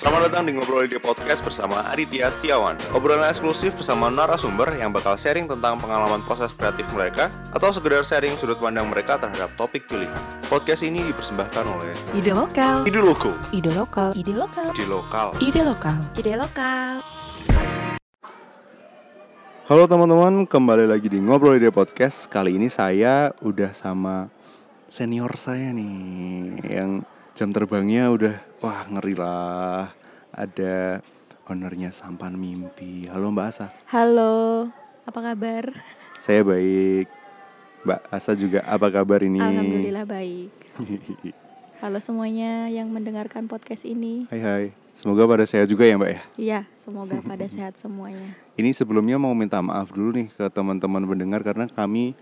Selamat datang di Ngobrol Ide Podcast bersama Aditya Setiawan Obrolan eksklusif bersama narasumber yang bakal sharing tentang pengalaman proses kreatif mereka Atau sekedar sharing sudut pandang mereka terhadap topik pilihan Podcast ini dipersembahkan oleh Ide lokal. Ide Loko Ide lokal. Ide lokal. Ide Lokal Ide lokal. Ide lokal. Halo teman-teman, kembali lagi di Ngobrol Ide Podcast Kali ini saya udah sama senior saya nih Yang jam terbangnya udah, wah ngeri lah Ada ownernya Sampan Mimpi Halo Mbak Asa Halo, apa kabar? Saya baik Mbak Asa juga apa kabar ini? Alhamdulillah baik. Halo semuanya yang mendengarkan podcast ini. Hai hai Semoga pada sehat juga ya Mbak ya Iya, semoga pada sehat semuanya. Ini sebelumnya mau minta maaf dulu nih ke teman-teman pendengar karena kami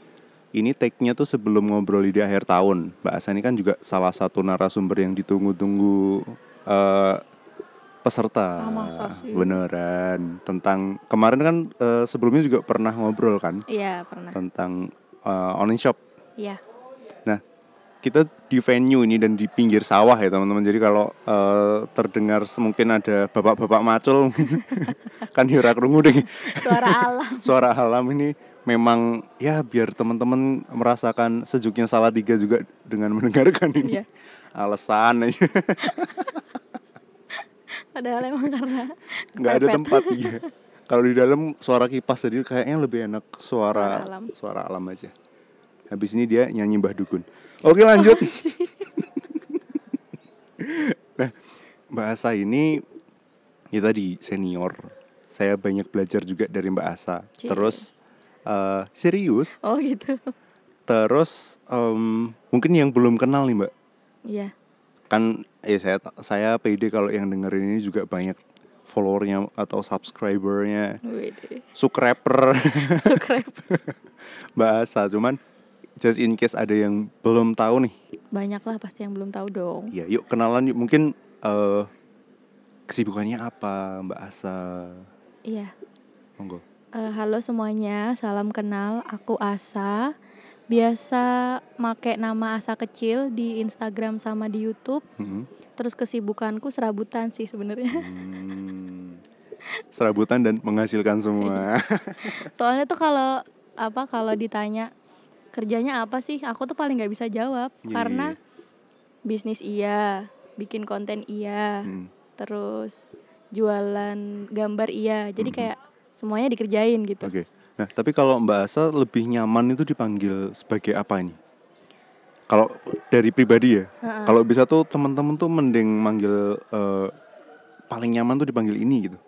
ini take-nya tuh sebelum ngobrol di akhir tahun. Mbak Asa ini kan juga salah satu narasumber yang ditunggu-tunggu eh, peserta. Ah? Beneran. Tentang kemarin kan eh, sebelumnya juga pernah ngobrol kan Iya, pernah. tentang eh, online shop. Iya. Nah, kita di venue ini dan di pinggir sawah ya teman-teman. Jadi kalau eh, terdengar mungkin ada bapak-bapak macul kan hira krungu deh Suara alam. suara alam ini memang ya biar teman-teman merasakan sejuknya salah tiga juga dengan mendengarkan ini. Iya. alasan aja. Padahal emang karena nggak ada tempat iya. Kalau di dalam suara kipas jadi kayaknya lebih enak suara Suara alam. suara alam aja. Habis ini dia nyanyi Mbah Dukun. Oke lanjut. Nah Mbak Asa ini ya tadi senior. Saya banyak belajar juga dari Mbak Asa. Cie. terus eh, serius Oh gitu. Terus em, mungkin yang belum kenal nih Mbak, Iya. kan eh saya saya pede kalau yang dengerin ini juga banyak followernya atau subscribernya, subscriber Subscribe. Mbak Asa. Cuman just in case ada yang belum tahu nih, Banyak lah pasti yang belum tahu dong. ya yuk kenalan yuk. Mungkin eh, kesibukannya apa Mbak Asa? Iya. Monggo. Eh, halo semuanya, salam kenal. Aku Asa. Biasa make nama Asa kecil di Instagram sama di YouTube. Mm-mm. Terus kesibukanku serabutan sih sebenarnya. Hmm. Serabutan dan menghasilkan semua. Soalnya tuh kalau apa kalau ditanya kerjanya apa sih, aku tuh paling nggak bisa jawab Iya, karena bisnis iya, bikin konten iya, Hmm. terus jualan gambar iya. Jadi Mhm. kayak semuanya dikerjain gitu. Oke. Nah, tapi kalau Mbak Asa lebih nyaman itu dipanggil sebagai apa ini? Kalau dari pribadi ya, Heeh. kalau bisa tuh teman-teman tuh mending manggil eh, paling nyaman tuh dipanggil ini gitu.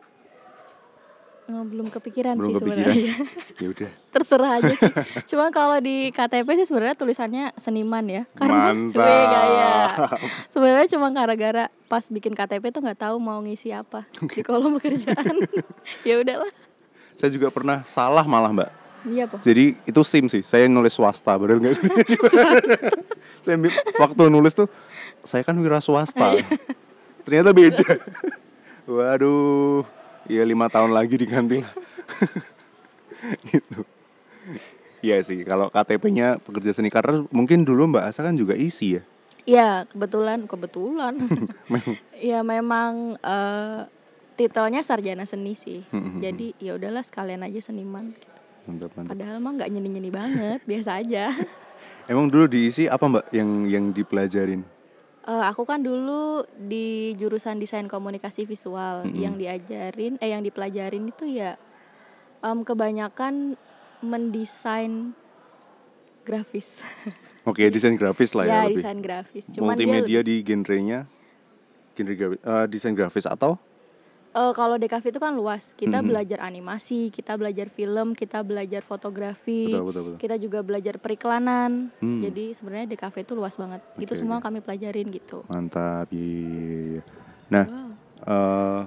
Eh, belum kepikiran Belum sih kepikiran. sebenarnya. Ya udah. Terserah aja sih. Cuma kalau di KTP sih sebenarnya tulisannya seniman ya. Karena gue gaya. Sebenarnya cuma gara-gara pas bikin KTP tuh nggak tahu mau ngisi apa di kolom pekerjaan. ya udahlah. Saya juga pernah salah malah Mbak. Iya, Po. Jadi itu SIM sih. Saya nulis swasta, benar nggak? saya waktu nulis tuh saya kan wira swasta. Ternyata beda. Waduh, ya lima tahun lagi diganti lah. gitu. Iya sih, kalau KTP-nya pekerja seni karena mungkin dulu Mbak Asa kan juga isi ya. Iya, kebetulan, kebetulan. Iya, memang eh, titelnya sarjana seni sih. Hmm, Jadi ya udahlah sekalian aja seniman. gitu. Mantap, mantap. Padahal mah nggak nyeni-nyeni banget, biasa aja. Emang dulu diisi apa Mbak yang yang dipelajarin? Eh, aku kan dulu di jurusan desain komunikasi visual Mm-mm. yang diajarin eh yang dipelajarin itu ya em, kebanyakan mendesain grafis Oke, desain grafis lah ya, ya lebih. desain grafis cuman dia Multimedia di genrenya genre grafis, eh, desain grafis atau eh, kalau DKV itu kan luas kita Mhm. belajar animasi kita belajar film kita belajar fotografi betul betul betul. kita juga belajar periklanan Hmm. jadi sebenarnya DKV itu luas banget itu Oke, semua kami pelajarin gitu Mantap. Iya, iya, iya. Nah, wow. eh,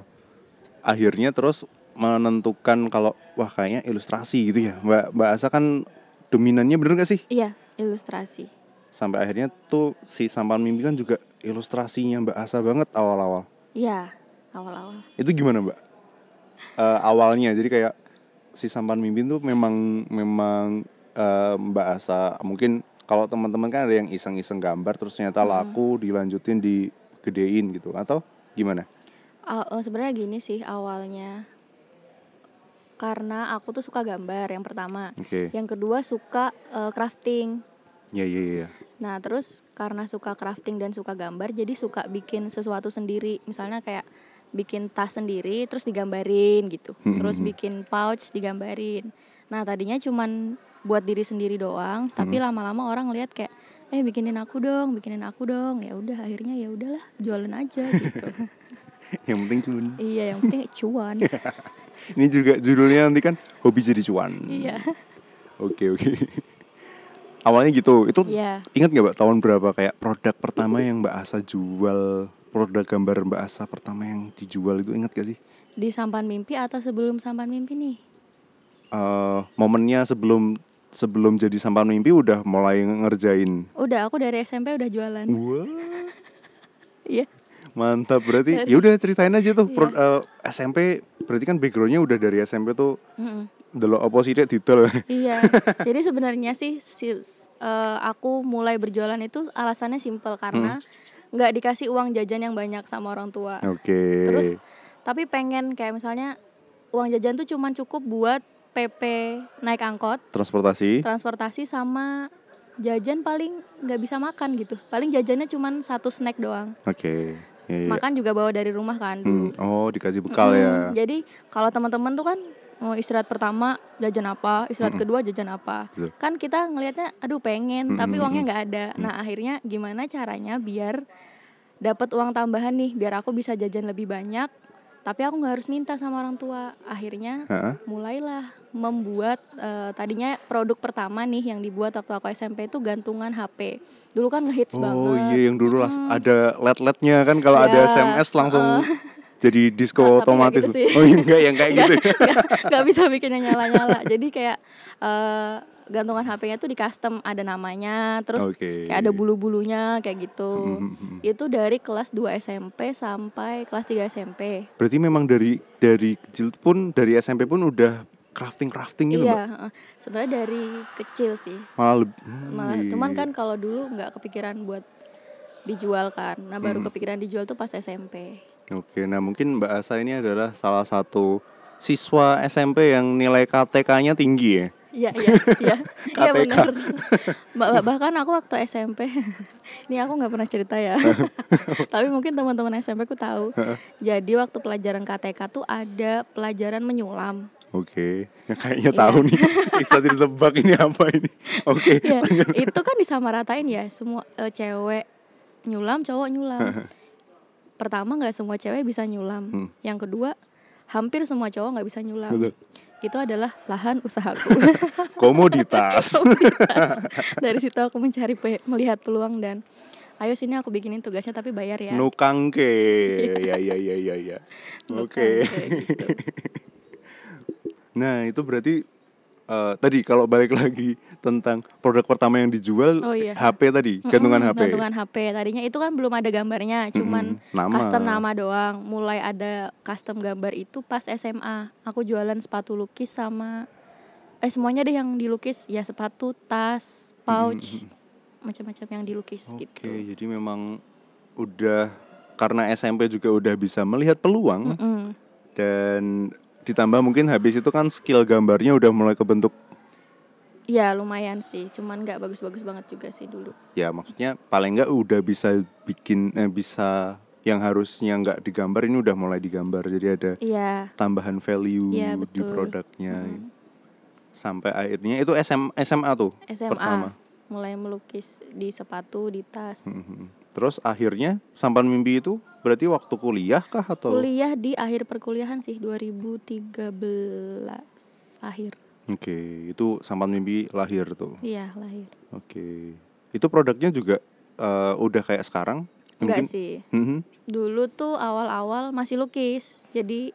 akhirnya terus menentukan kalau wah kayaknya ilustrasi gitu ya. Mbak Mbak Asa kan dominannya bener gak sih? iya ilustrasi Sampai akhirnya tuh si Sampan Mimpi kan juga ilustrasinya Mbak Asa banget awal-awal. iya awal-awal Itu gimana Mbak? Eh, awalnya jadi kayak si Sampan Mimpi tuh memang memang eh, Mbak Asa mungkin kalau teman-teman kan ada yang iseng-iseng gambar terus ternyata Hmm. laku dilanjutin digedein gitu atau gimana? Eh, sebenarnya gini sih awalnya karena aku tuh suka gambar yang pertama Oke. yang kedua suka eh, crafting Ya ya ya. nah terus karena suka crafting dan suka gambar jadi suka bikin sesuatu sendiri misalnya kayak bikin tas sendiri terus digambarin gitu Hmm, terus hmm, hmm. bikin pouch digambarin nah tadinya cuman buat diri sendiri doang tapi Hmm. lama-lama orang lihat kayak eh bikinin aku dong bikinin aku dong ya udah akhirnya ya udahlah jualan aja gitu Yang penting cuan. iya yang penting cuan Ini juga judulnya nanti kan hobi jadi cuan. iya Oke oke. Awalnya gitu. Itu iya ingat nggak mbak tahun berapa kayak produk pertama yang mbak Asa jual produk gambar mbak Asa pertama yang dijual itu ingat gak sih? di sampan mimpi atau sebelum sampan mimpi nih Eh momennya sebelum sebelum jadi sampan mimpi udah mulai ngerjain. udah aku dari SMP udah jualan Wah iya mantap berarti. Ya udah ceritain aja tuh pro- eh, SMP berarti kan backgroundnya udah dari SMP tuh Mm-mm. delok apa sih Dek? didol. Iya, jadi sebenarnya sih si, eh, aku mulai berjualan itu alasannya simpel karena nggak dikasih uang jajan yang banyak sama orang tua. Oke. Terus tapi pengen kayak misalnya uang jajan tuh cuman cukup buat PP naik angkot, transportasi. transportasi sama jajan paling nggak bisa makan gitu. Paling jajannya cuman satu snack doang. Oke. Iya, iya. Makan juga bawa dari rumah kan. Hmm, Oh dikasih bekal Mm-mm. ya. Jadi kalau teman-teman tuh kan mau istirahat pertama jajan apa, istirahat Mm-mm. kedua jajan apa. Betul. Kan kita ngelihatnya aduh pengen tapi Mm-mm, uangnya nggak ada. Nah, akhirnya gimana caranya biar dapat uang tambahan nih, biar aku bisa jajan lebih banyak. Tapi aku nggak harus minta sama orang tua. Akhirnya mulailah membuat eh, tadinya produk pertama nih yang dibuat waktu aku SMP itu gantungan HP. Dulu kan ngehits Oh banget. iya yang dulu las- ada LED-LED-nya kan kalau ada Ya, SMS langsung jadi disco Nah, otomatis. gitu sih. oh iya, enggak yang kayak gitu. nggak bisa bikin yang nyala-nyala jadi kayak eh, gantungan HP-nya tuh di custom ada namanya terus Oke. kayak ada bulu-bulunya kayak gitu Mhm. itu dari kelas 2 SMP sampai kelas 3 SMP Berarti memang dari dari kecil pun dari SMP pun udah crafting crafting gitu mbak. iya sebenarnya dari kecil sih Malah, leb- hmm, malah iya. cuman kan kalau dulu nggak kepikiran buat dijual kan nah baru Hmm. kepikiran dijual tuh pas SMP Oke, nah mungkin Mbak Asa ini adalah salah satu siswa SMP yang nilai KTK-nya tinggi ya. Iya iya iya iya KTK. benar. Ba- ba- bahkan aku waktu SMP, ini aku nggak pernah cerita ya. Tapi mungkin teman-teman SMP ku tahu. Jadi waktu pelajaran KTK tuh ada pelajaran menyulam. Oke, ya, kayaknya Iya. tahu nih. Bisa ditebak ini apa ini. Oke. Ya, itu kan disamaratain ya semua eh, cewek nyulam, cowok nyulam. Pertama nggak semua cewek bisa nyulam. Hmm. Yang kedua hampir semua cowok nggak bisa nyulam. Betul. Itu adalah lahan usahaku. Komoditas. Dari situ aku mencari pe- melihat peluang dan ayo sini aku bikinin tugasnya tapi bayar ya. Nukangke. Ya ya ya ya ya. Oke. Kayak gitu. Nah, itu berarti eh, tadi kalau balik lagi tentang produk pertama yang dijual Oh, iya. HP tadi, gantungan Mm-mm, HP. Gantungan HP. Tadinya itu kan belum ada gambarnya, cuman Mm-mm, nama. custom nama doang. Mulai ada custom gambar itu pas SMA. Aku jualan sepatu lukis sama eh semuanya deh yang dilukis, ya sepatu, tas, pouch, macam-macam yang dilukis Oke, gitu. jadi memang udah karena SMP juga udah bisa melihat peluang Mm-mm. dan ditambah mungkin habis itu kan skill gambarnya udah mulai kebentuk Ya lumayan sih, cuman nggak bagus-bagus banget juga sih dulu. ya maksudnya paling nggak udah bisa bikin eh, bisa yang harusnya nggak digambar ini udah mulai digambar jadi ada Iya. tambahan value di betul. produknya Mm. sampai akhirnya itu SM, SMA tuh SMA pertama mulai melukis di sepatu, di tas. Mhm. Terus akhirnya sampan mimpi itu berarti waktu kuliah kah atau Kuliah di akhir perkuliahan sih 2013 akhir. oke itu sampan mimpi lahir tuh Iya, lahir. oke itu produknya juga eh, udah kayak sekarang Enggak sih. Mhm. Dulu tuh awal-awal masih lukis. Jadi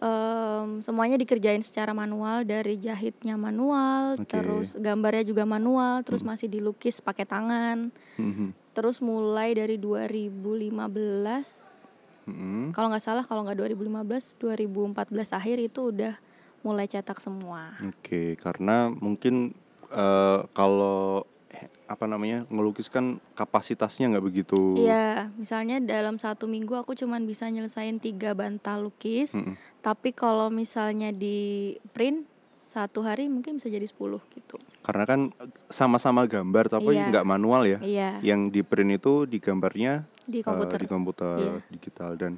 em, semuanya dikerjain secara manual dari jahitnya manual, Oke. terus gambarnya juga manual, terus Hmm. masih dilukis pakai tangan. Mhm. Terus mulai dari 2015 Mhm. kalau nggak salah kalau nggak 2015 2014 akhir itu udah mulai cetak semua Oke, karena mungkin eh, kalau eh, apa namanya ngelukis kan kapasitasnya nggak begitu Iya, misalnya dalam satu minggu aku cuman bisa nyelesain tiga bantal lukis. Mm-mm. Tapi kalau misalnya di print satu hari mungkin bisa jadi 10 gitu. Karena kan sama-sama gambar tapi Iya. nggak manual ya Iya, yang di print itu di gambarnya di eh, komputer. di komputer Iya. digital dan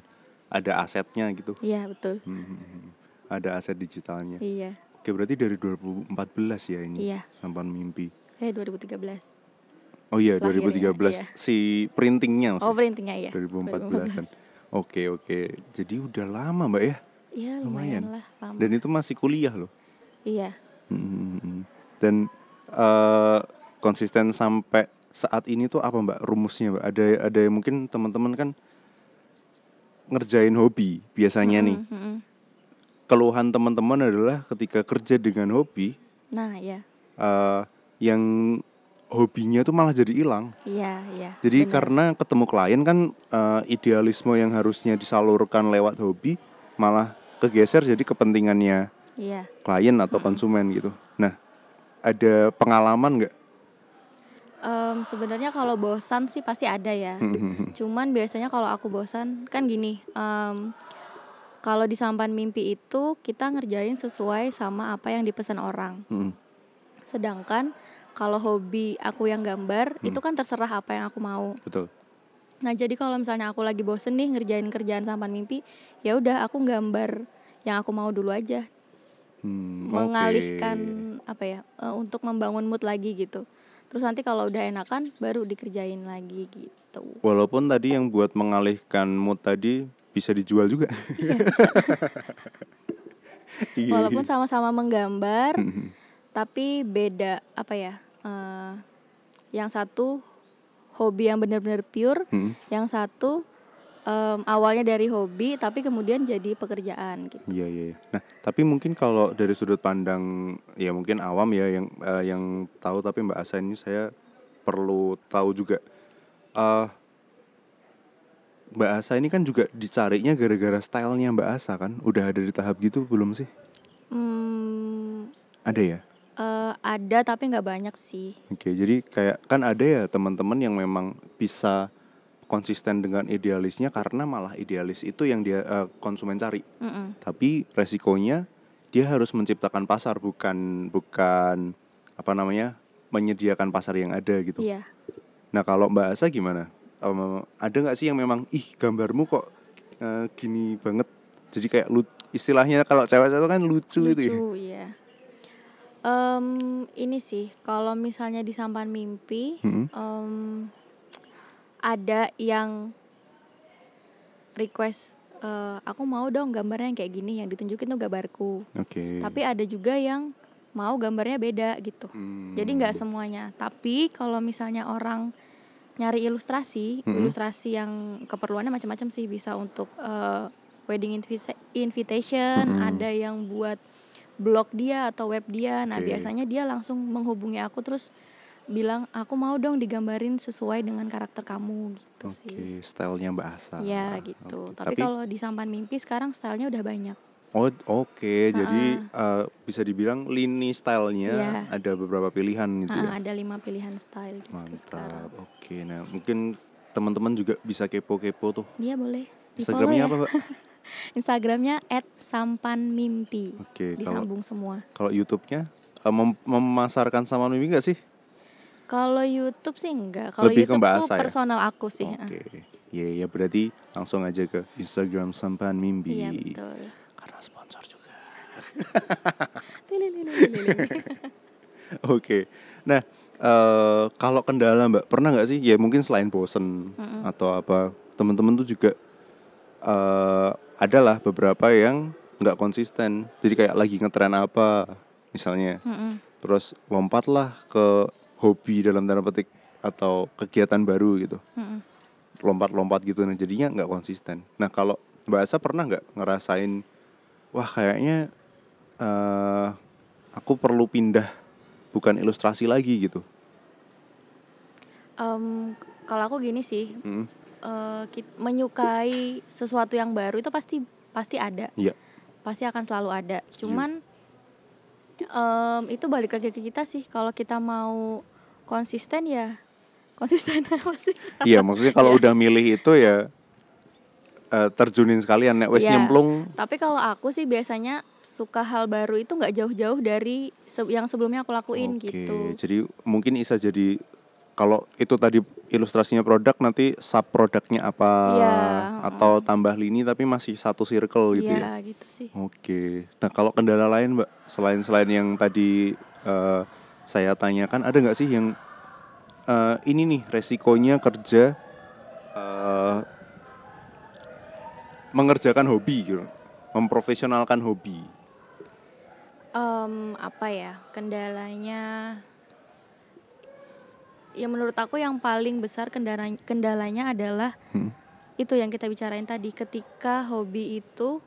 ada asetnya gitu Iya, betul. Hmm, hmm, hmm. ada aset digitalnya Iya. oke berarti dari 2014 ya ini Iya. sampan mimpi Eh 2013. oh iya Lahirnya, 2013 iya. si printingnya Oh, maksudnya printingnya iya. 2014an oke oke jadi udah lama mbak ya Iya, Lumayan. lumayan lah lama. dan itu masih kuliah loh Iya. Hmm, hmm. Dan eh, konsisten sampai saat ini tuh apa mbak rumusnya mbak ada ada yang mungkin teman-teman kan ngerjain hobi biasanya nih Mm-mm, mm-mm. keluhan teman-teman adalah ketika kerja dengan hobi Nah, iya. eh, yang hobinya tuh malah jadi hilang Iya, iya. jadi benar. karena ketemu klien kan eh, idealisme yang harusnya disalurkan lewat hobi malah kegeser jadi kepentingannya Iya. klien atau konsumen gitu ada pengalaman nggak Em, sebenarnya kalau bosan sih pasti ada ya. Hmm, Cuman biasanya kalau aku bosan kan gini, em, kalau di sampan mimpi itu kita ngerjain sesuai sama apa yang dipesan orang. Hmm, Sedangkan kalau hobi aku yang gambar Hmm. itu kan terserah apa yang aku mau. betul Nah jadi kalau misalnya aku lagi bosen nih ngerjain kerjaan sampan mimpi, ya udah aku gambar yang aku mau dulu aja, Hmm, mengalihkan oke. apa ya eh, untuk membangun mood lagi gitu. Terus nanti kalau udah enakan baru dikerjain lagi gitu. walaupun tadi yang buat mengalihkan mood tadi bisa dijual juga Iya, Walaupun sama-sama menggambar, Hmm, tapi beda apa ya? eh, yang satu hobi yang benar-benar pure, hmm, yang satu em, awalnya dari hobi tapi kemudian jadi pekerjaan gitu. iya iya iya. nah tapi mungkin kalau dari sudut pandang ya mungkin awam ya yang eh, yang tahu tapi mbak Asa ini saya perlu tahu juga eh mbak Asa ini kan juga dicarinya gara-gara stylenya mbak Asa kan udah ada di tahap gitu belum sih Hmm, ada ya eh, ada tapi nggak banyak sih. Oke, jadi kayak kan ada ya teman-teman yang memang bisa konsisten dengan idealisnya karena malah idealis itu yang dia eh, konsumen cari. Mm-mm. Tapi resikonya dia harus menciptakan pasar bukan bukan apa namanya menyediakan pasar yang ada gitu. Iya. Nah kalau Mbak Asa gimana? Em, ada nggak sih yang memang ih gambarmu kok eh, gini banget? Jadi kayak lu istilahnya kalau cewek itu kan lucu, itu ya. Lucu, iya. Em, ini sih kalau misalnya di sampan mimpi Mm-mm. em, ada yang request eh, aku mau dong gambarnya yang kayak gini yang ditunjukin tuh gambarku. Oke. Tapi ada juga yang mau gambarnya beda gitu. Hmm, Jadi nggak semuanya. Tapi kalau misalnya orang nyari ilustrasi, Mm-mm. ilustrasi yang keperluannya macam-macam sih bisa untuk eh, wedding invita- invitation, Mm-mm. ada yang buat blog dia atau web dia. Nah, Oke. biasanya dia langsung menghubungi aku terus bilang aku mau dong digambarin sesuai dengan karakter kamu gitu Oke, sih. stylenya Mbak Asa. Ya gitu. Oke, Tapi, kalau di sampan mimpi sekarang stylenya udah banyak. Oh oke, jadi eh, bisa dibilang lini stylenya Iya. ada beberapa pilihan gitu Ah, ya. ada lima pilihan style gitu sekarang. Mantap. Oke, nah mungkin teman-teman juga bisa kepo-kepo tuh. Iya boleh. Instagramnya ya. apa mbak? Instagramnya @sampanmimpi. Oke, kalau Disambung semua. kalau YouTube-nya eh, mem- memasarkan sama mimpi nggak sih? Kalau YouTube sih enggak. Kalau YouTube tuh ya? personal aku sih. Oke, ya ya berarti langsung aja ke Instagram Sampan Mimpi. Iya betul. Karena sponsor juga. Oke, nah eh, kalau kendala mbak pernah nggak sih? Ya mungkin selain bosen Mm-mm. atau apa, teman-teman tuh juga eh adalah beberapa yang nggak konsisten. Jadi kayak lagi ngetren apa, misalnya, Mm-mm. terus lompatlah ke hobi dalam tanda petik atau kegiatan baru gitu, lompat-lompat gitu. Nah jadinya nggak konsisten. Nah kalau mbak Asa pernah nggak ngerasain, wah kayaknya eh aku perlu pindah bukan ilustrasi lagi gitu. Em, kalau aku gini sih, Mm, eh, kit- menyukai sesuatu yang baru itu pasti pasti ada. Iya. Pasti akan selalu ada. Cuman em, itu balik lagi ke kita sih. Kalau kita mau konsisten ya konsisten apa sih? Iya maksudnya kalau udah milih itu ya eh, terjunin sekalian. Nek wis Iya. nyemplung. Tapi kalau aku sih biasanya suka hal baru itu nggak jauh-jauh dari se- yang sebelumnya aku lakuin Oke, gitu. jadi mungkin bisa jadi kalau itu tadi ilustrasinya produk nanti sub produknya apa Iya, atau tambah lini tapi masih satu circle gitu ya. Iya gitu sih Oke. Nah, kalau kendala lain, Mbak, selain selain yang tadi eh, saya tanyakan ada nggak sih yang eh, ini nih resikonya kerja eh, mengerjakan hobi gitu. Memprofesionalkan hobi. Em, apa ya kendalanya ya menurut aku yang paling besar kendala kendalanya adalah Hmm. itu yang kita bicarain tadi ketika hobi itu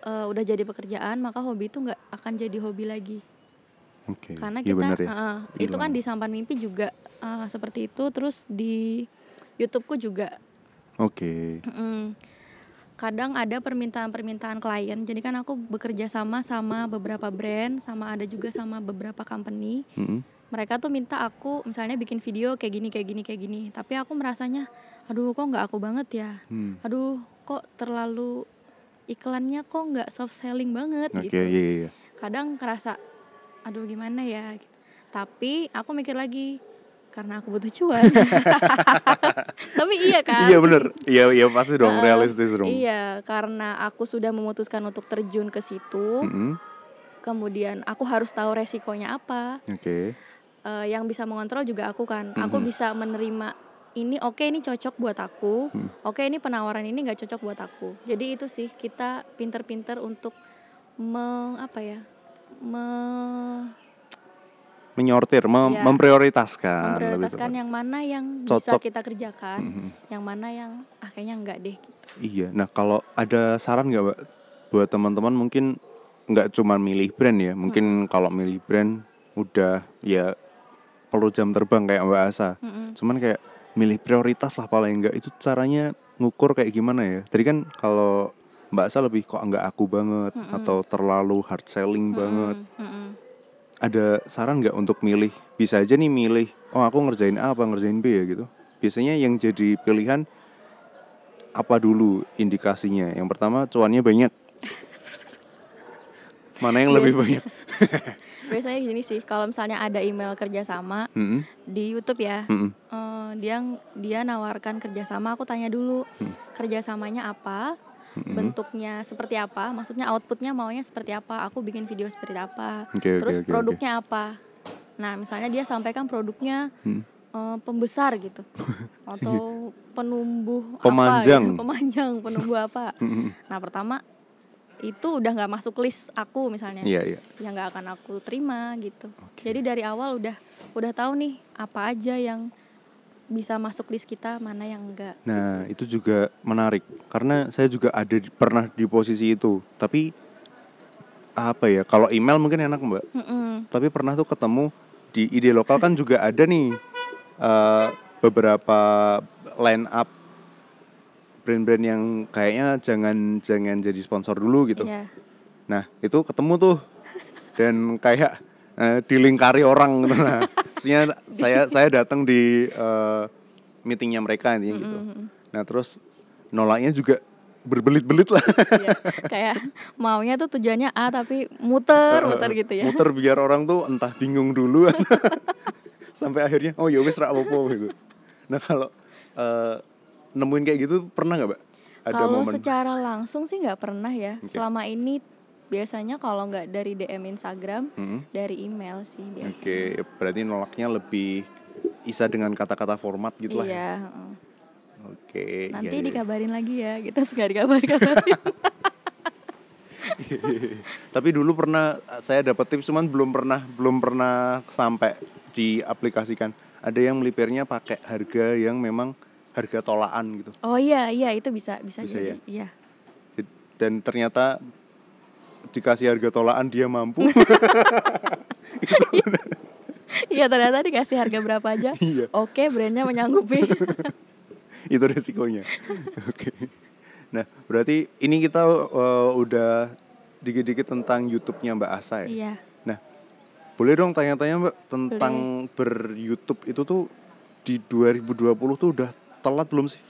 eh, udah jadi pekerjaan maka hobi itu nggak akan jadi hobi lagi Oke. karena iya kita benar ya. eh, itu kan di sampan mimpi juga eh, seperti itu terus di YouTubeku juga Oke. Mm. kadang ada permintaan-permintaan klien jadi kan aku bekerja sama sama beberapa brand sama ada juga sama beberapa company Mm-mm. Mereka tuh minta aku misalnya bikin video kayak gini kayak gini kayak gini tapi aku merasanya aduh kok nggak aku banget ya Hmm. aduh kok terlalu iklannya kok nggak soft selling banget Oke, gitu iya iya. kadang kerasa aduh gimana ya gitu. tapi aku mikir lagi karena aku butuh cuan tapi iya kan Iya benar. Iya iya pasti dong Heeh, realistis dong. iya karena aku sudah memutuskan untuk terjun ke situ Mm-mm. kemudian aku harus tahu resikonya apa Oke. Eh, yang bisa mengontrol juga aku kan aku Mhm. bisa menerima ini oke ini cocok buat aku Hmm. oke ini penawaran ini nggak cocok buat aku jadi itu sih kita pinter-pinter untuk me, apa ya me, Menyortir, mem- Iya. memprioritaskan. memprioritaskan yang mana yang bisa Cocok. kita kerjakan Mhm. yang mana yang ah kayaknya enggak deh gitu. Iya. Nah, kalau ada saran nggak, buat teman-teman mungkin nggak cuma milih brand ya, mungkin kalau milih brand udah ya perlu jam terbang kayak Mbak Asa. Mm-mm. Cuman kayak milih prioritas lah paling enggak itu caranya ngukur kayak gimana ya? Tadi kan kalau Mbak Asa lebih kok enggak aku banget Mm-mm. atau terlalu hard selling banget. Mm-mm, mm-mm. Ada saran nggak untuk milih? Bisa aja nih milih, oh aku ngerjain A apa ngerjain B ya gitu. Biasanya yang jadi pilihan apa dulu indikasinya? Yang pertama cuannya banyak. Mana yang lebih banyak? biasanya gini sih kalau misalnya ada email kerjasama Mm-mm, di YouTube ya mm-mm. eh, dia dia nawarkan kerjasama aku tanya dulu Hmm. kerjasamanya apa Mm-mm. bentuknya seperti apa maksudnya outputnya maunya seperti apa aku bikin video seperti apa oke, terus oke, oke. produknya apa nah misalnya dia sampaikan produknya Hmm. pembesar gitu atau penumbuh Pemanjang. apa gitu. pemanjang penumbuh apa nah pertama itu udah nggak masuk list aku misalnya Iya, iya. yang nggak akan aku terima gitu Oke. jadi dari awal udah udah tahu nih apa aja yang bisa masuk list kita mana yang enggak Nah, itu juga menarik karena saya juga ada di- pernah di posisi itu. Tapi apa ya? Kalau email mungkin enak, Mbak. Mm-mm. Tapi pernah tuh ketemu di ide lokal kan juga ada nih eh, beberapa line up brand-brand yang kayaknya jangan jangan jadi sponsor dulu gitu. Iya. Nah, itu ketemu tuh dan kayak eh, dilingkari orang gitu nah. Saya saya datang di eh, meetingnya mereka intinya gitu. Mm-mm. Nah, terus nolaknya juga berbelit-belit lah. Iya. kayak maunya tuh tujuannya A tapi muter muter gitu ya Muter biar orang tuh entah bingung dulu sampai akhirnya oh ya wis ra apa-apa gitu. Nah, kalau eh, nemuin kayak gitu pernah nggak, Mbak? Ada kalau secara langsung sih nggak pernah ya Oke. selama ini biasanya kalau nggak dari DM Instagram Mm-mm. dari email sih biasanya Oke, berarti nolaknya lebih isa dengan kata-kata format gitu lah. ya. iya heeh. Oke, iya, nanti iya. dikabarin lagi ya kita suka dikabarin kabarin Tapi dulu pernah saya dapat tips cuman belum pernah belum pernah sampai diaplikasikan. Ada yang melipirnya pakai harga yang memang harga tolaan gitu. oh iya iya itu bisa bisa, Bisa jadi ya? iya Dan ternyata dikasih harga tolaan dia mampu. iya ternyata dikasih harga berapa aja Iya. oke brandnya menyanggupi itu resikonya. Oke. Nah, berarti ini kita uh, udah dikit-dikit tentang YouTube-nya Mbak Asa ya. iya Nah, Boleh dong tanya-tanya Mbak tentang ber YouTube itu tuh di 2020 tuh udah telat belum sih?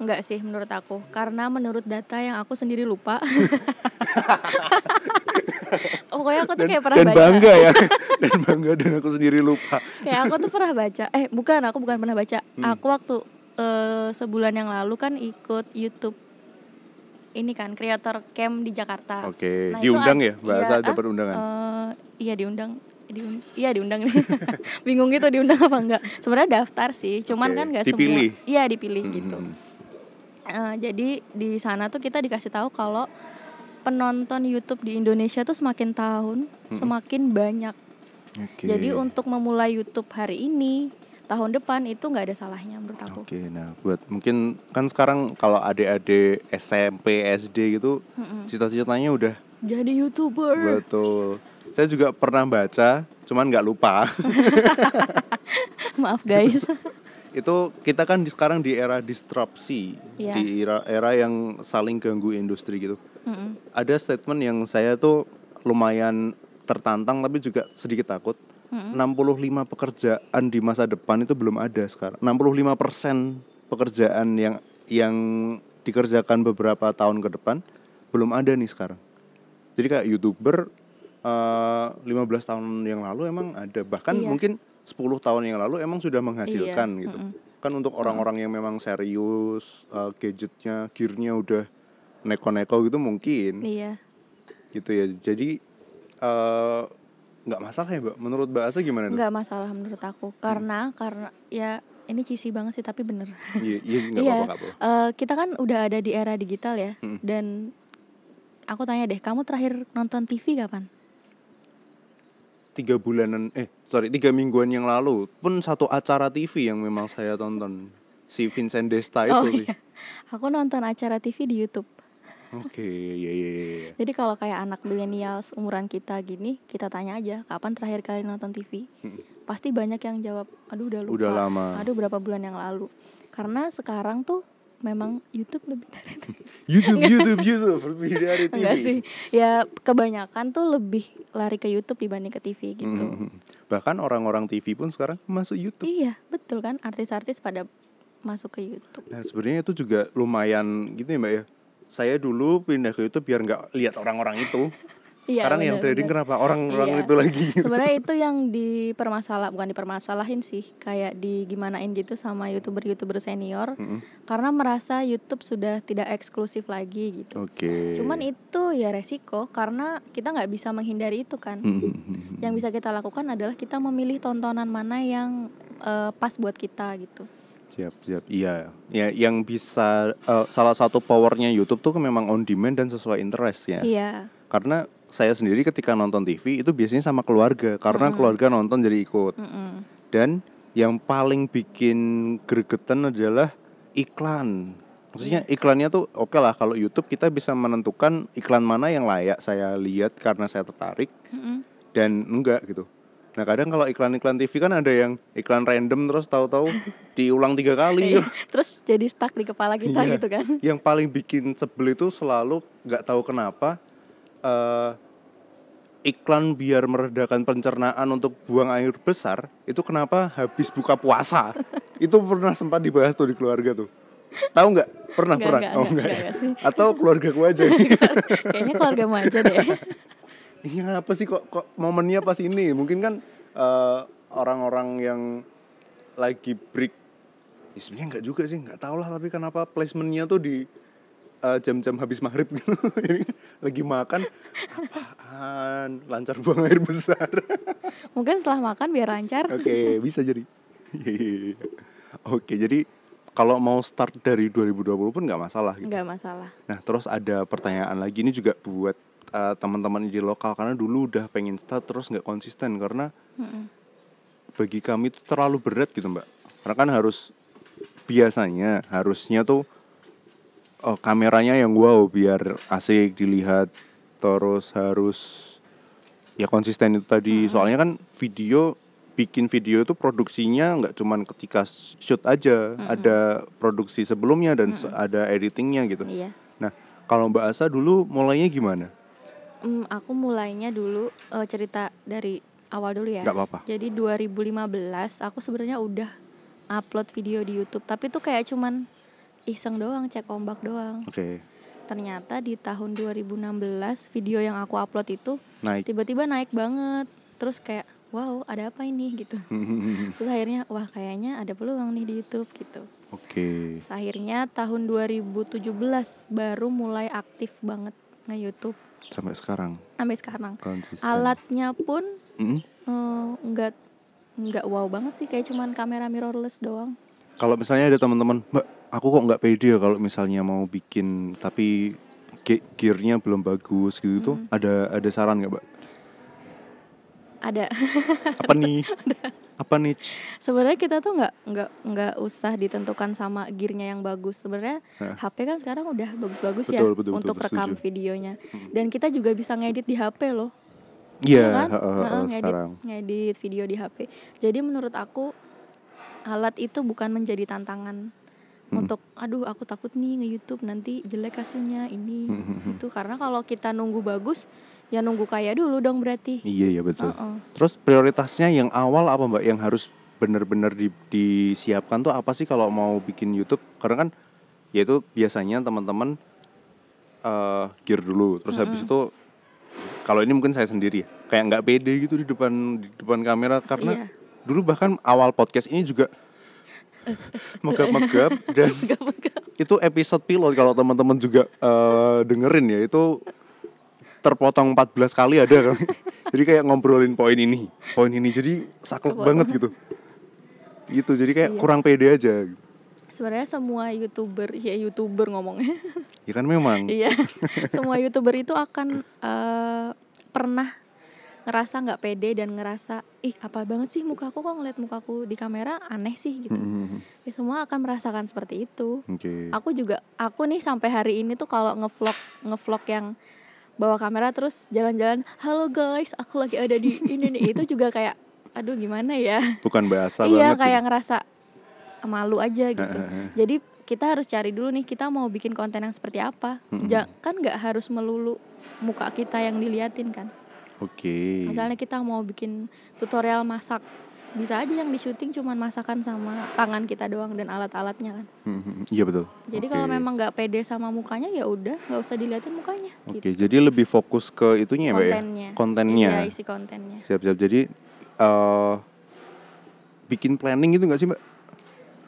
Enggak sih menurut aku, karena menurut data yang aku sendiri lupa. Pokoknya aku tuh kayak pernah dan baca. bangga ya. dan bangga dan aku sendiri lupa. kayak aku tuh pernah baca. Eh, bukan, aku bukan pernah baca. Hmm. Aku waktu eh, sebulan yang lalu kan ikut YouTube ini kan kreator camp di Jakarta. Oke, Nah, itu diundang ya? Bahasa iya, dapat ah, undangan. Eh, iya diundang. Diun- iya diundang nih. Bingung gitu diundang apa enggak. Sebenarnya daftar sih, cuman Oke, kan nggak dipilih. semua. Iya dipilih gitu. Hmm. Eh, jadi di sana tuh kita dikasih tahu kalau penonton YouTube di Indonesia tuh semakin tahun semakin banyak. Oke. Jadi untuk memulai YouTube hari ini, tahun depan itu nggak ada salahnya menurut aku. Oke, nah buat mungkin kan sekarang kalau adik-adik SMP, SD gitu Mm-mm. cita-citanya udah Jadi YouTuber. betul. Saya juga pernah baca, cuman nggak lupa. Maaf guys. itu kita kan di, sekarang di era disrupsi, Iya. di era era yang saling ganggu industri gitu. Mm-mm. Ada statement yang saya tuh lumayan tertantang tapi juga sedikit takut. 65 pekerjaan di masa depan itu belum ada sekarang. 65% pekerjaan yang yang dikerjakan beberapa tahun ke depan belum ada nih sekarang. Jadi kayak YouTuber eh, 15 tahun yang lalu emang ada bahkan Iya. mungkin 10 tahun yang lalu emang sudah menghasilkan Iya, gitu. mm-mm. Kan untuk orang-orang yang memang serius eh, gadgetnya, gearnya udah neko-neko gitu mungkin Iya. gitu ya jadi eh, nggak masalah ya mbak menurut mbak Asa gimana nggak masalah menurut aku karena karena ya ini cheesy banget sih tapi bener. iya iya nggak Iya. apa-apa apa-apa Eh, kita kan udah ada di era digital ya Mm. dan aku tanya deh, kamu terakhir nonton TV kapan? Tiga bulanan eh sorry tiga mingguan yang lalu pun satu acara TV yang memang saya tonton si Vincent Desta itu oh sih iya, aku nonton acara TV di YouTube. oke iya iya iya, iya. Jadi kalau kayak anak milenial umuran kita gini, kita tanya aja kapan terakhir kali nonton TV. Mm. Pasti banyak yang jawab, aduh udah lupa. udah lama Aduh berapa bulan yang lalu. Karena sekarang tuh memang YouTube lebih dari TV. YouTube YouTube YouTube lebih dari TV Enggak sih. Ya kebanyakan tuh lebih lari ke YouTube dibanding ke TV gitu. Mhm. bahkan orang-orang TV pun sekarang masuk YouTube Iya, betul kan? Artis-artis pada masuk ke YouTube. Nah sebenarnya itu juga lumayan gitu ya mbak ya. Saya dulu pindah ke YouTube biar nggak lihat orang-orang itu. Iya, Sekarang yang benar, trading kenapa orang-orang Iya. itu lagi? Sebenarnya itu yang dipermasalah, bukan dipermasalahin sih, kayak di gimanain gitu sama youtuber-youtuber senior, Mm-mm. karena merasa YouTube sudah tidak eksklusif lagi gitu. Oke. Cuman itu ya resiko karena kita nggak bisa menghindari itu kan. Mhm. Yang bisa kita lakukan adalah kita memilih tontonan mana yang eh, pas buat kita gitu. Siap siap. Iya. Ya yang bisa eh, salah satu powernya YouTube tuh memang on demand dan sesuai interest ya. Iya. Karena saya sendiri ketika nonton TV itu biasanya sama keluarga karena keluarga nonton jadi ikut. Mm-mm. Dan yang paling bikin gregetan adalah iklan. Maksudnya iklannya tuh oke lah kalau YouTube kita bisa menentukan iklan mana yang layak saya lihat karena saya tertarik Mm-mm. dan enggak gitu. Nah kadang kalau iklan-iklan TV kan ada yang iklan random terus tahu-tahu diulang tiga kali. Terus jadi stuck di kepala kita Iya. gitu kan. Yang paling bikin sebel itu selalu nggak tahu kenapa eh, iklan biar meredakan pencernaan untuk buang air besar itu kenapa habis buka puasa itu pernah sempat dibahas tuh di keluarga tuh tahu nggak pernah Nggak, pernah nggak, oh nggak, enggak, nggak, ya? nggak sih. atau keluarga ku aja Kayaknya keluargamu aja deh. ini apa sih kok kok momennya pas ini mungkin kan eh, orang-orang yang lagi break ya sebenarnya nggak juga sih nggak tahu lah tapi kenapa placementnya tuh di eh, jam-jam habis maghrib gitu Jadi lagi makan apaan lancar buang air besar Mungkin setelah makan biar lancar. oke bisa jadi oke jadi kalau mau start dari 2020 pun nggak masalah gitu. Nggak masalah. Nah, terus ada pertanyaan lagi ini juga buat uh, teman-teman di lokal karena dulu udah pengen start terus nggak konsisten karena Mm-mm. bagi kami itu terlalu berat gitu, Mbak. Karena kan harus biasanya harusnya tuh oh, kameranya yang wow biar asik dilihat terus harus ya konsisten itu tadi. Soalnya kan video bikin video itu produksinya nggak cuman ketika shoot aja, ada produksi sebelumnya dan se- ada editingnya gitu. Iya. Nah, kalau Mbak Asa dulu mulainya gimana? Hmm, aku mulainya dulu eh, cerita dari awal dulu ya. nggak apa-apa Jadi 2015 aku sebenarnya udah upload video di YouTube, tapi tuh kayak cuman iseng doang, cek ombak doang. oke Ternyata di tahun 2016 video yang aku upload itu naik tiba-tiba naik banget. Terus kayak wow, ada apa ini gitu. Terus akhirnya wah kayaknya ada peluang nih di YouTube gitu. oke Terus akhirnya tahun 2017 baru mulai aktif banget nge-YouTube sampai sekarang sampai sekarang. konsisten Alatnya pun Mm-mm. eh, nggak nggak wow banget sih kayak cuman kamera mirrorless doang. Kalau misalnya ada teman-teman, Mbak, aku kok nggak pede ya kalau misalnya mau bikin tapi ge- gearnya belum bagus gitu tuh, ada ada saran nggak, Mbak? Ada. Apa nih? Apa nih? Sebenarnya kita tuh nggak nggak nggak usah ditentukan sama gearnya yang bagus. Sebenarnya Hah. HP kan sekarang udah bagus-bagus ya Betul, betul, untuk betul, rekam setuju. videonya. Dan kita juga bisa ngedit di HP loh. Iya, ya kan? Heeh, ngedit, sekarang. ngedit video di HP. Jadi menurut aku alat itu bukan menjadi tantangan Hmm. untuk aduh aku takut nih nge-YouTube nanti jelek hasilnya ini Hmm, itu karena kalau kita nunggu bagus ya nunggu kaya dulu dong berarti. Iya, iya betul. Heeh. Terus prioritasnya yang awal apa, Mbak? Yang harus benar-benar di- disiapkan tuh apa sih kalau mau bikin YouTube? Karena kan ya itu biasanya teman-teman eh gear dulu, terus habis itu kalau ini mungkin saya sendiri ya, kayak nggak pede gitu di depan di depan kamera karena Iya. dulu bahkan awal podcast ini juga megap-megap dan itu episode pilot kalau teman-teman juga eh, dengerin ya itu terpotong 14 kali ada kan. Jadi kayak ngobrolin poin ini poin ini. Jadi saklek banget gitu. Gitu jadi kayak Iya. kurang pede aja. Sebenarnya semua youtuber ya youtuber ngomongnya. ya kan memang. Iya, semua youtuber itu akan eh, pernah ngerasa nggak pede dan ngerasa ih apa banget sih mukaku kok ngeliat mukaku di kamera aneh sih gitu. Hmm, Ya, semua akan merasakan seperti itu. oke Aku juga aku nih sampai hari ini tuh kalau ngevlog ngevlog yang bawa kamera terus jalan-jalan, halo guys, aku lagi ada di ini nih itu juga kayak aduh gimana ya. bukan bahasa iya kayak gitu. ngerasa malu aja gitu. Jadi kita harus cari dulu nih kita mau bikin konten yang seperti apa. Mm-mm. Ja- kan nggak harus melulu muka kita yang diliatin kan. Oke Misalnya kita mau bikin tutorial masak, bisa aja yang di syuting cuman masakan sama tangan kita doang dan alat-alatnya kan. Hmm, iya betul Jadi Oke. kalau memang nggak pede sama mukanya ya udah nggak usah diliatin mukanya. oke Gitu. jadi lebih fokus ke itunya ya mbak ya Kontennya. Iya isi kontennya. siap-siap jadi eh bikin planning gitu nggak sih mbak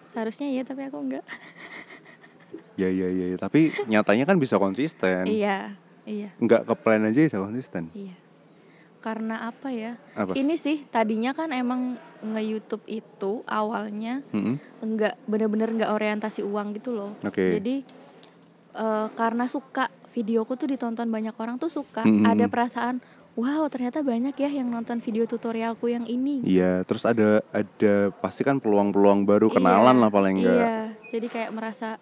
Seharusnya iya tapi aku nggak. ya ya ya ya. tapi nyatanya kan bisa konsisten Iya iya nggak ke plan aja bisa konsisten iya. Karena apa ya? apa Ini sih tadinya kan emang nge-YouTube itu awalnya Mm-mm. enggak bener-bener nggak orientasi uang gitu loh. Oke. Jadi eh, karena suka videoku tuh ditonton banyak orang tuh suka, Mm-mm. ada perasaan wow ternyata banyak ya yang nonton video tutorialku yang ini. Iya, terus ada ada pasti kan peluang-peluang baru Iya, kenalan lah paling enggak. Iya, jadi kayak merasa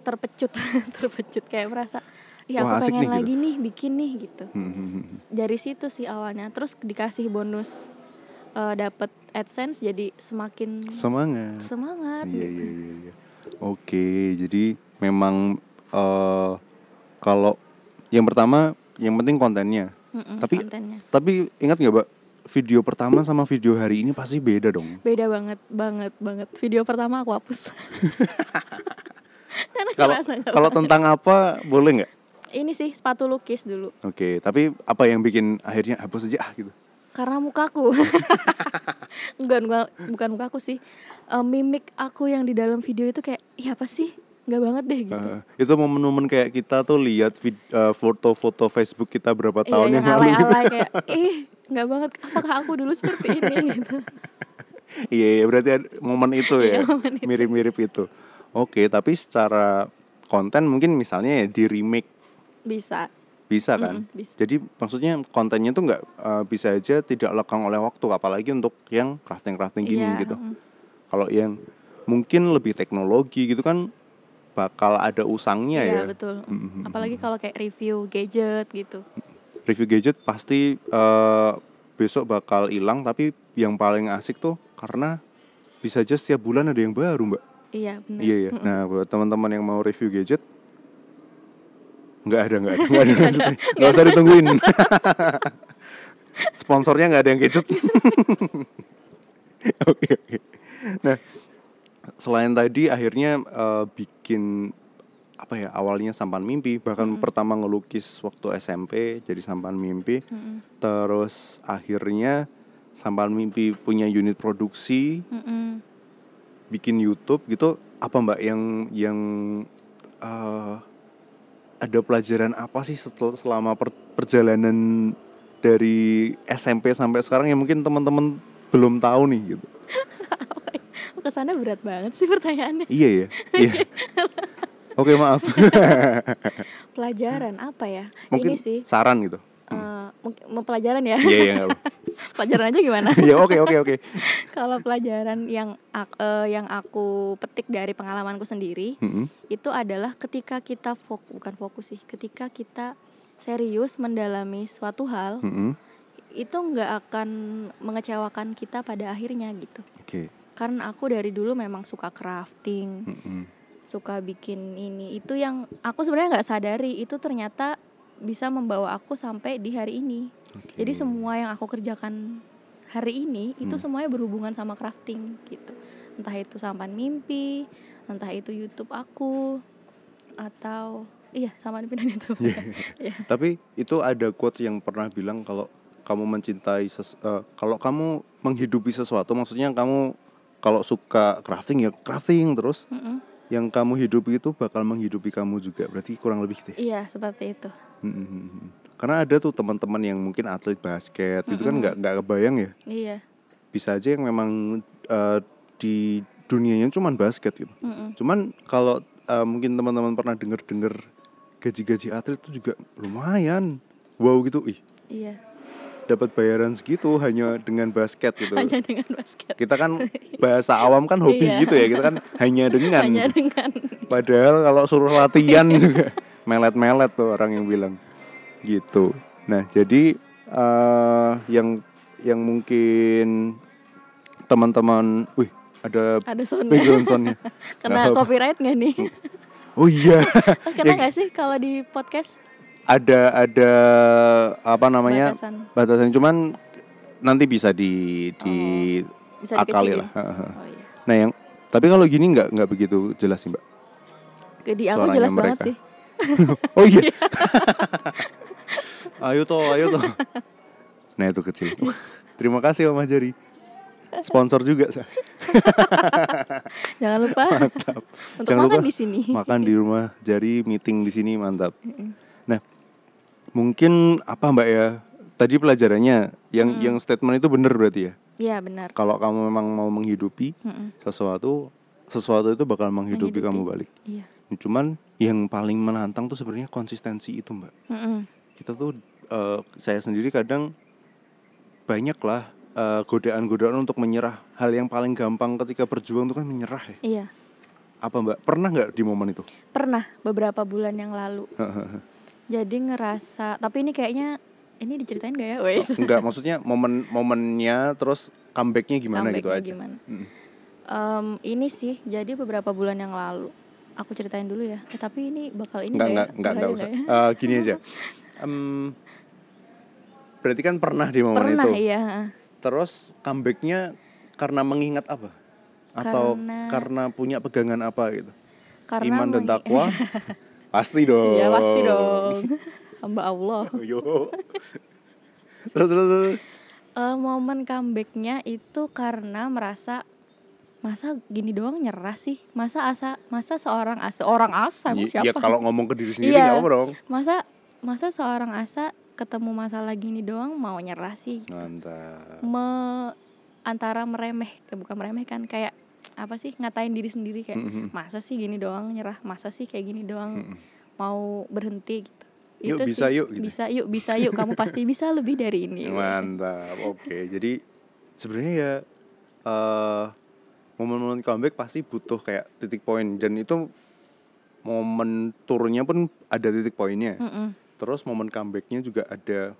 terpecut, terpecut kayak merasa, ya Wah, aku pengen nih," lagi nih bikin nih gitu. Hmm, hmm, hmm. Dari situ sih awalnya, terus dikasih bonus eh, dapat AdSense jadi semakin Semangat. semangat. Iya, gitu. iya, iya, iya. Oke, jadi memang eh kalau yang pertama yang penting kontennya. Mm-mm, Tapi- kontennya Tapi ingat nggak, Mbak? Video pertama sama video hari ini pasti beda dong. beda banget, banget, banget. Video pertama aku hapus. Kalau kalau tentang apa boleh nggak? Ini sih sepatu lukis dulu, Oke, tapi apa yang bikin akhirnya hapus aja ah gitu. karena mukaku. Enggak, enggak, bukan mukaku sih. Eh, mimik aku yang di dalam video itu kayak, iya apa sih? Nggak banget deh gitu. Eh, itu momen-momen kayak kita tuh lihat eh, foto-foto Facebook kita berapa Iya, tahun yang yang lalu gitu. kayak, ih nggak banget. Apakah aku dulu seperti ini gitu? Iya, iya, berarti momen itu ya, Iya, itu. mirip-mirip itu. Oke, tapi secara konten mungkin misalnya ya di remake Bisa. bisa kan? Mm-mm, bisa. Jadi maksudnya kontennya tuh nggak eh, bisa aja tidak lekang oleh waktu, apalagi untuk yang crafting-crafting gini Iya, gitu. mm. Kalau yang mungkin lebih teknologi gitu kan bakal ada usangnya Iya ya. betul. Mm-mm. Apalagi kalau kayak review gadget gitu. Review gadget pasti eh, besok bakal hilang, tapi yang paling asik tuh karena bisa aja setiap bulan ada yang baru, Mbak. Iya benar. Iya iya. Nah buat teman-teman yang mau review gadget, nggak ada nggak ada nggak ada nggak usah ditungguin. Sponsornya nggak ada yang kecut. Oke oke. Nah, selain tadi akhirnya eh, bikin apa ya awalnya sampan mimpi bahkan pertama ngelukis waktu SMP jadi sampan mimpi Mm-mm. terus akhirnya sampan mimpi punya unit produksi Mm-mm. bikin YouTube gitu apa mbak yang yang eh, ada pelajaran apa sih setel, selama per- perjalanan dari SMP sampai sekarang yang mungkin teman-teman belum tahu nih gitu? Kesannya berat banget sih pertanyaannya. iya ya iya. Oke maaf. Pelajaran apa ya? mungkin Ini sih. saran gitu mau pelajaran ya. iya iya pelajaran aja gimana? iya oke oke oke Kalau pelajaran yang eh, yang aku petik dari pengalamanku sendiri Mm-mm. itu adalah ketika kita fokus bukan fokus sih, ketika kita serius mendalami suatu hal Mm-mm. itu nggak akan mengecewakan kita pada akhirnya gitu. oke Karena aku dari dulu memang suka crafting, Mm-mm. suka bikin ini. Itu yang aku sebenarnya nggak sadari itu ternyata bisa membawa aku sampai di hari ini. Oke. Jadi semua yang aku kerjakan hari ini itu Hmm. semuanya berhubungan sama crafting gitu. Entah itu sampan mimpi, entah itu YouTube aku atau iya sampan mimpi dan YouTube. Iya. Tapi itu ada quotes yang pernah bilang kalau kamu mencintai ses, eh, kalau kamu menghidupi sesuatu maksudnya kamu kalau suka crafting ya crafting terus Mm-mm. yang kamu hidupi itu bakal menghidupi kamu juga berarti kurang lebih gitu ya. Iya seperti itu. Karena ada tuh teman-teman yang mungkin atlet basket itu kan nggak nggak kebayang ya Iya. bisa aja yang memang eh, di dunianya cuman basket gitu. Mm-mm. Cuman kalau eh, mungkin teman-teman pernah dengar-dengar gaji-gaji atlet itu juga lumayan. Wow gitu, ih Iya. dapat bayaran segitu hanya dengan basket gitu. Hanya dengan basket. Kita kan bahasa awam kan hobi Iya. gitu ya, kita kan hanya dengan. Hanya dengan Padahal kalau suruh latihan juga melet-melet tuh orang yang bilang gitu. Nah jadi eh yang yang mungkin teman-teman, wih ada ada soundnya. background soundnya. Kena apa-apa. copyright nggak nih? Oh iya. Kena Ya, nggak sih kalau di podcast ada ada apa namanya batasan batasan cuman nanti bisa di di bisa akali lah. Oh iya. Nah yang tapi kalau gini nggak nggak begitu jelas sih mbak. Di aku Suaranya jelas banget mereka. sih. Oh iya. ayo toh, ayo toh. Nah itu kecil. Terima kasih Om Jari. Sponsor juga. Sa. Jangan lupa untuk Jangan makan lupa di sini. Makan di rumah Jari, meeting di sini mantap. Nah, mungkin apa Mbak ya? Tadi pelajarannya yang yang statement itu benar berarti ya. Iya benar. Kalau kamu memang mau menghidupi Mm-mm. sesuatu, sesuatu itu bakal menghidupi, Menghidupi. kamu balik. Iya. Cuman yang paling menantang tuh sebenarnya konsistensi itu, Mbak. Mm-mm. Kita tuh eh, saya sendiri kadang banyak lah eh, godaan-godaan untuk menyerah. Hal yang paling gampang ketika berjuang itu kan menyerah ya. Iya. Apa Mbak? Pernah nggak di momen itu? Pernah beberapa bulan yang lalu. Jadi ngerasa, tapi ini kayaknya ini diceritain gak ya, wes? Enggak, maksudnya momen-momennya terus comebacknya gimana gitu Comebacknya aja. gimana? Mm. Em, ini sih, jadi beberapa bulan yang lalu. Aku ceritain dulu ya. Eh, tapi ini bakal ini Enggak, nggak enggak, ya? enggak, enggak usah. ya? Eh, gini aja. Em, berarti kan pernah di momen Pernah itu. iya. Terus comebacknya karena mengingat apa? Atau Karena- karena punya pegangan apa gitu? Karena Iman dan takwa? pasti dong. Iya pasti dong. Hamba Allah. Yo. terus terus. terus. Eh, momen comebacknya itu karena merasa masa gini doang nyerah sih masa asa masa seorang asa seorang asa emang Ya, ya siapa kalau ngomong ke diri sendiri Iya. apa dong. masa masa seorang asa ketemu masalah gini doang mau nyerah sih Mantap. me antara meremeh eh, bukan meremeh kan kayak apa sih ngatain diri sendiri kayak Mm-mm. masa sih gini doang nyerah masa sih kayak gini doang mau berhenti gitu Yuk, Itu bisa sih. yuk, gitu. bisa yuk bisa yuk kamu pasti bisa lebih dari ini Mantap. Oke, jadi sebenarnya ya eh momen-momen comeback pasti butuh kayak titik poin dan itu momen turunnya pun ada titik poinnya. Mm-mm. Terus momen comebacknya juga ada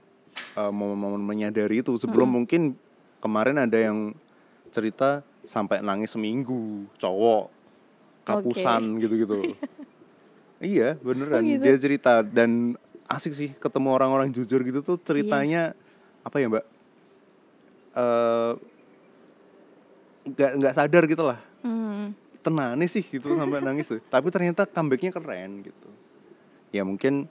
eh, momen-momen menyadari itu sebelum mungkin kemarin ada yang cerita sampai nangis seminggu cowok kapusan gitu-gitu. iya beneran Oh, gitu? dia cerita dan asik sih ketemu orang-orang jujur gitu tuh ceritanya apa ya mbak eh nggak nggak sadar gitu lah Hmm. tenane sih gitu sampai nangis tuh tapi ternyata comebacknya keren gitu ya mungkin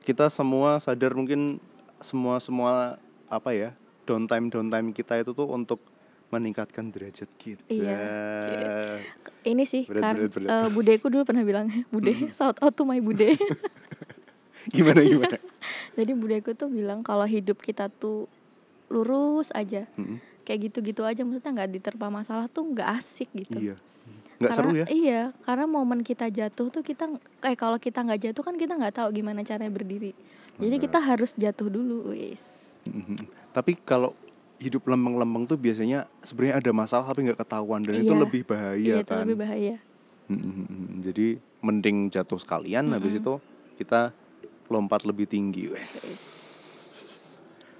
kita semua sadar mungkin semua semua apa ya downtime downtime kita itu tuh untuk meningkatkan derajat kita Iya, Ini sih Berat, kan berat, berat. eh, budeku dulu pernah bilang bude shout out to my bude. gimana gimana Jadi budeku tuh bilang kalau hidup kita tuh lurus aja, Mm-mm. Kayak gitu-gitu aja maksudnya nggak diterpa masalah tuh nggak asik gitu. iya nggak seru ya Iya, karena momen kita jatuh tuh kita kayak kalau kita nggak jatuh kan kita nggak tahu gimana caranya berdiri. Jadi kita harus jatuh dulu, wis. Mhm. Tapi kalau hidup lempeng-lempeng tuh biasanya sebenarnya ada masalah tapi nggak ketahuan dan itu Iya. lebih bahaya Iya, itu kan. lebih bahaya. Mhm. Jadi mending jatuh sekalian habis itu kita lompat lebih tinggi. Wes.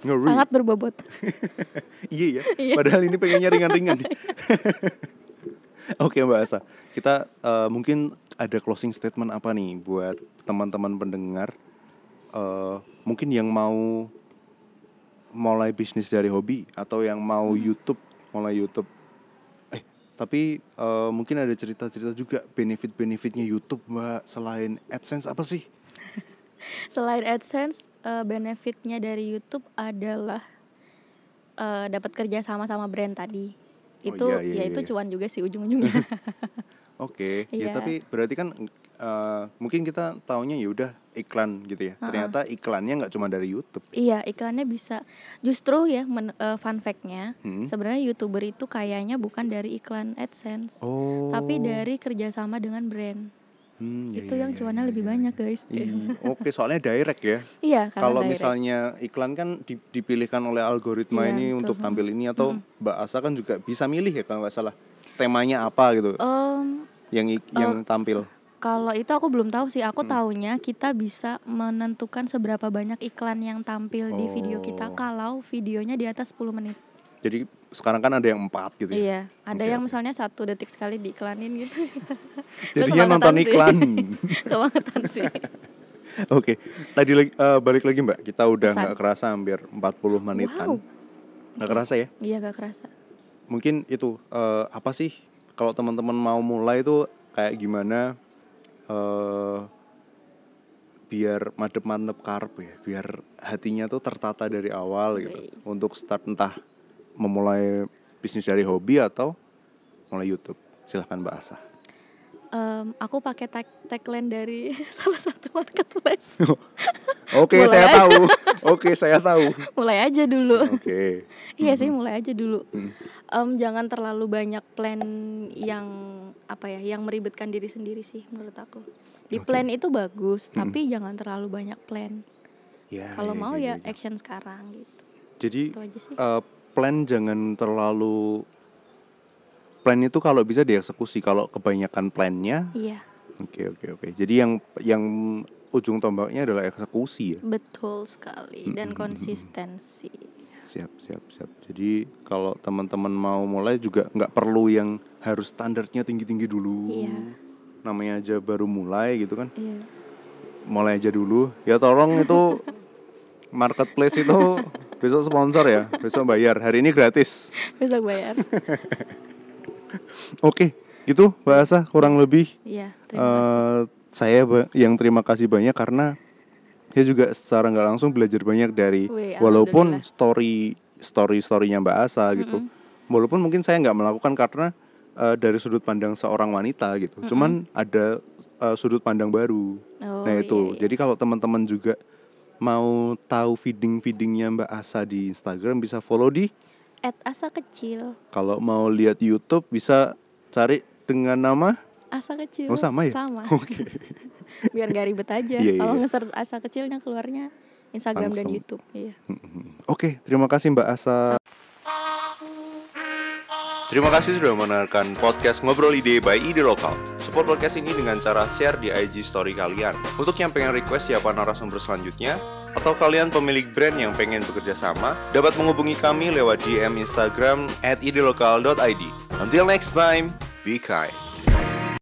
Ngeri. Sangat berbobot. Iya ya. Padahal ini pengennya ringan-ringan. Oke Mbak Asa, kita eh, mungkin ada closing statement apa nih buat teman-teman pendengar? Eh, mungkin yang mau mulai bisnis dari hobi atau yang mau YouTube mulai YouTube. Eh tapi eh, mungkin ada cerita-cerita juga benefit-benefitnya YouTube Mbak selain AdSense apa sih? Selain AdSense, eh, benefitnya dari YouTube adalah eh, dapat kerja sama sama brand tadi. Oh, Itu iya, iya, ya itu iya. cuan juga sih ujung-ujungnya. Oke, ya Iya. tapi berarti kan eh, mungkin kita taunya ya udah iklan gitu ya. Ternyata iklannya nggak cuma dari YouTube. iya, iklannya bisa. Justru ya men- eh, fun fact-nya, Hmm. sebenarnya YouTuber itu kayaknya bukan dari iklan AdSense, Oh. tapi dari kerjasama dengan brand. Hmm, ya, itu ya, yang ya, cuannya ya, lebih ya, banyak, ya. guys. Iya, Oke, soalnya direct ya. Iya, Kalau misalnya iklan kan di- dipilihkan oleh algoritma Iya, ini betul. untuk tampil ini atau Mbak Asa kan juga bisa milih ya kalau nggak salah temanya apa gitu Em, yang ik- yang tampil. Kalau itu aku belum tahu sih. Hmm. Aku taunya kita bisa menentukan seberapa banyak iklan yang tampil di video Oh. kita kalau videonya di atas 10 menit. Jadi sekarang kan ada yang empat gitu ya. Iya, ada Oke, yang misalnya satu detik sekali diiklanin gitu. Jadinya nonton sih. iklan. Kebangetan sih. Oke, tadi lagi eh, balik lagi Mbak. Kita udah nggak kerasa hampir 40 menitan. Wow. Nggak kerasa ya? Iya, gak kerasa. Mungkin itu eh, apa sih kalau teman-teman mau mulai itu kayak gimana eh biar madep-mantep karep ya, biar hatinya tuh tertata dari awal gitu. Untuk start entah memulai bisnis dari hobi atau mulai YouTube. Silahkan Mbak Asa. Em, aku pakai tag tagline dari salah satu marketplace. Oke, Mulai saya tahu. Oke, saya tahu. mulai aja dulu. Oke. Iya sih, mulai aja dulu. Em, jangan terlalu banyak plan yang apa ya, yang meribetkan diri sendiri sih menurut aku. Di Oke. plan itu bagus, tapi jangan terlalu banyak plan. Ya, Kalau ya, mau ya, ya ya. action sekarang gitu. Jadi Itu aja sih. eh, plan jangan terlalu plan itu kalau bisa dieksekusi. Kalau kebanyakan plannya, Iya, oke oke oke. Jadi yang yang ujung tombaknya adalah eksekusi ya. betul sekali dan Mm-mm. konsistensi. Siap siap siap. Jadi kalau teman-teman mau mulai juga nggak perlu yang harus standarnya tinggi tinggi dulu. Iya. Namanya aja baru mulai gitu kan. Iya. mulai aja dulu ya tolong itu marketplace itu besok sponsor ya besok bayar. Hari ini gratis. Besok bayar. oke gitu bahasa kurang lebih. Iya, terima kasih. eh, saya yang terima kasih banyak karena saya juga secara nggak langsung belajar banyak dari Wih, walaupun story story storynya Mbak Asa gitu. Walaupun mungkin saya nggak melakukan karena eh, dari sudut pandang seorang wanita gitu. Cuman ada eh, sudut pandang baru. Oh, nah itu. iya, iya. jadi kalau teman-teman juga mau tahu feeding feedingnya Mbak Asa di Instagram bisa follow di At asa kecil. kalau mau lihat YouTube bisa cari dengan nama Asa kecil. Oh, sama ya? Sama. oke Biar gak ribet aja. Iya, Kalau iya. nge-search asa kecilnya keluarnya Instagram dan Langsung. YouTube. Iya. Oke, terima kasih Mbak Asa. Terima kasih sudah mendengarkan podcast Ngobrol Ide by Ide Lokal. Support podcast ini dengan cara share di IG story kalian. Untuk yang pengen request siapa narasumber selanjutnya, atau kalian pemilik brand yang pengen bekerja sama, dapat menghubungi kami lewat DM Instagram at idelokal.id. Until next time, be kind.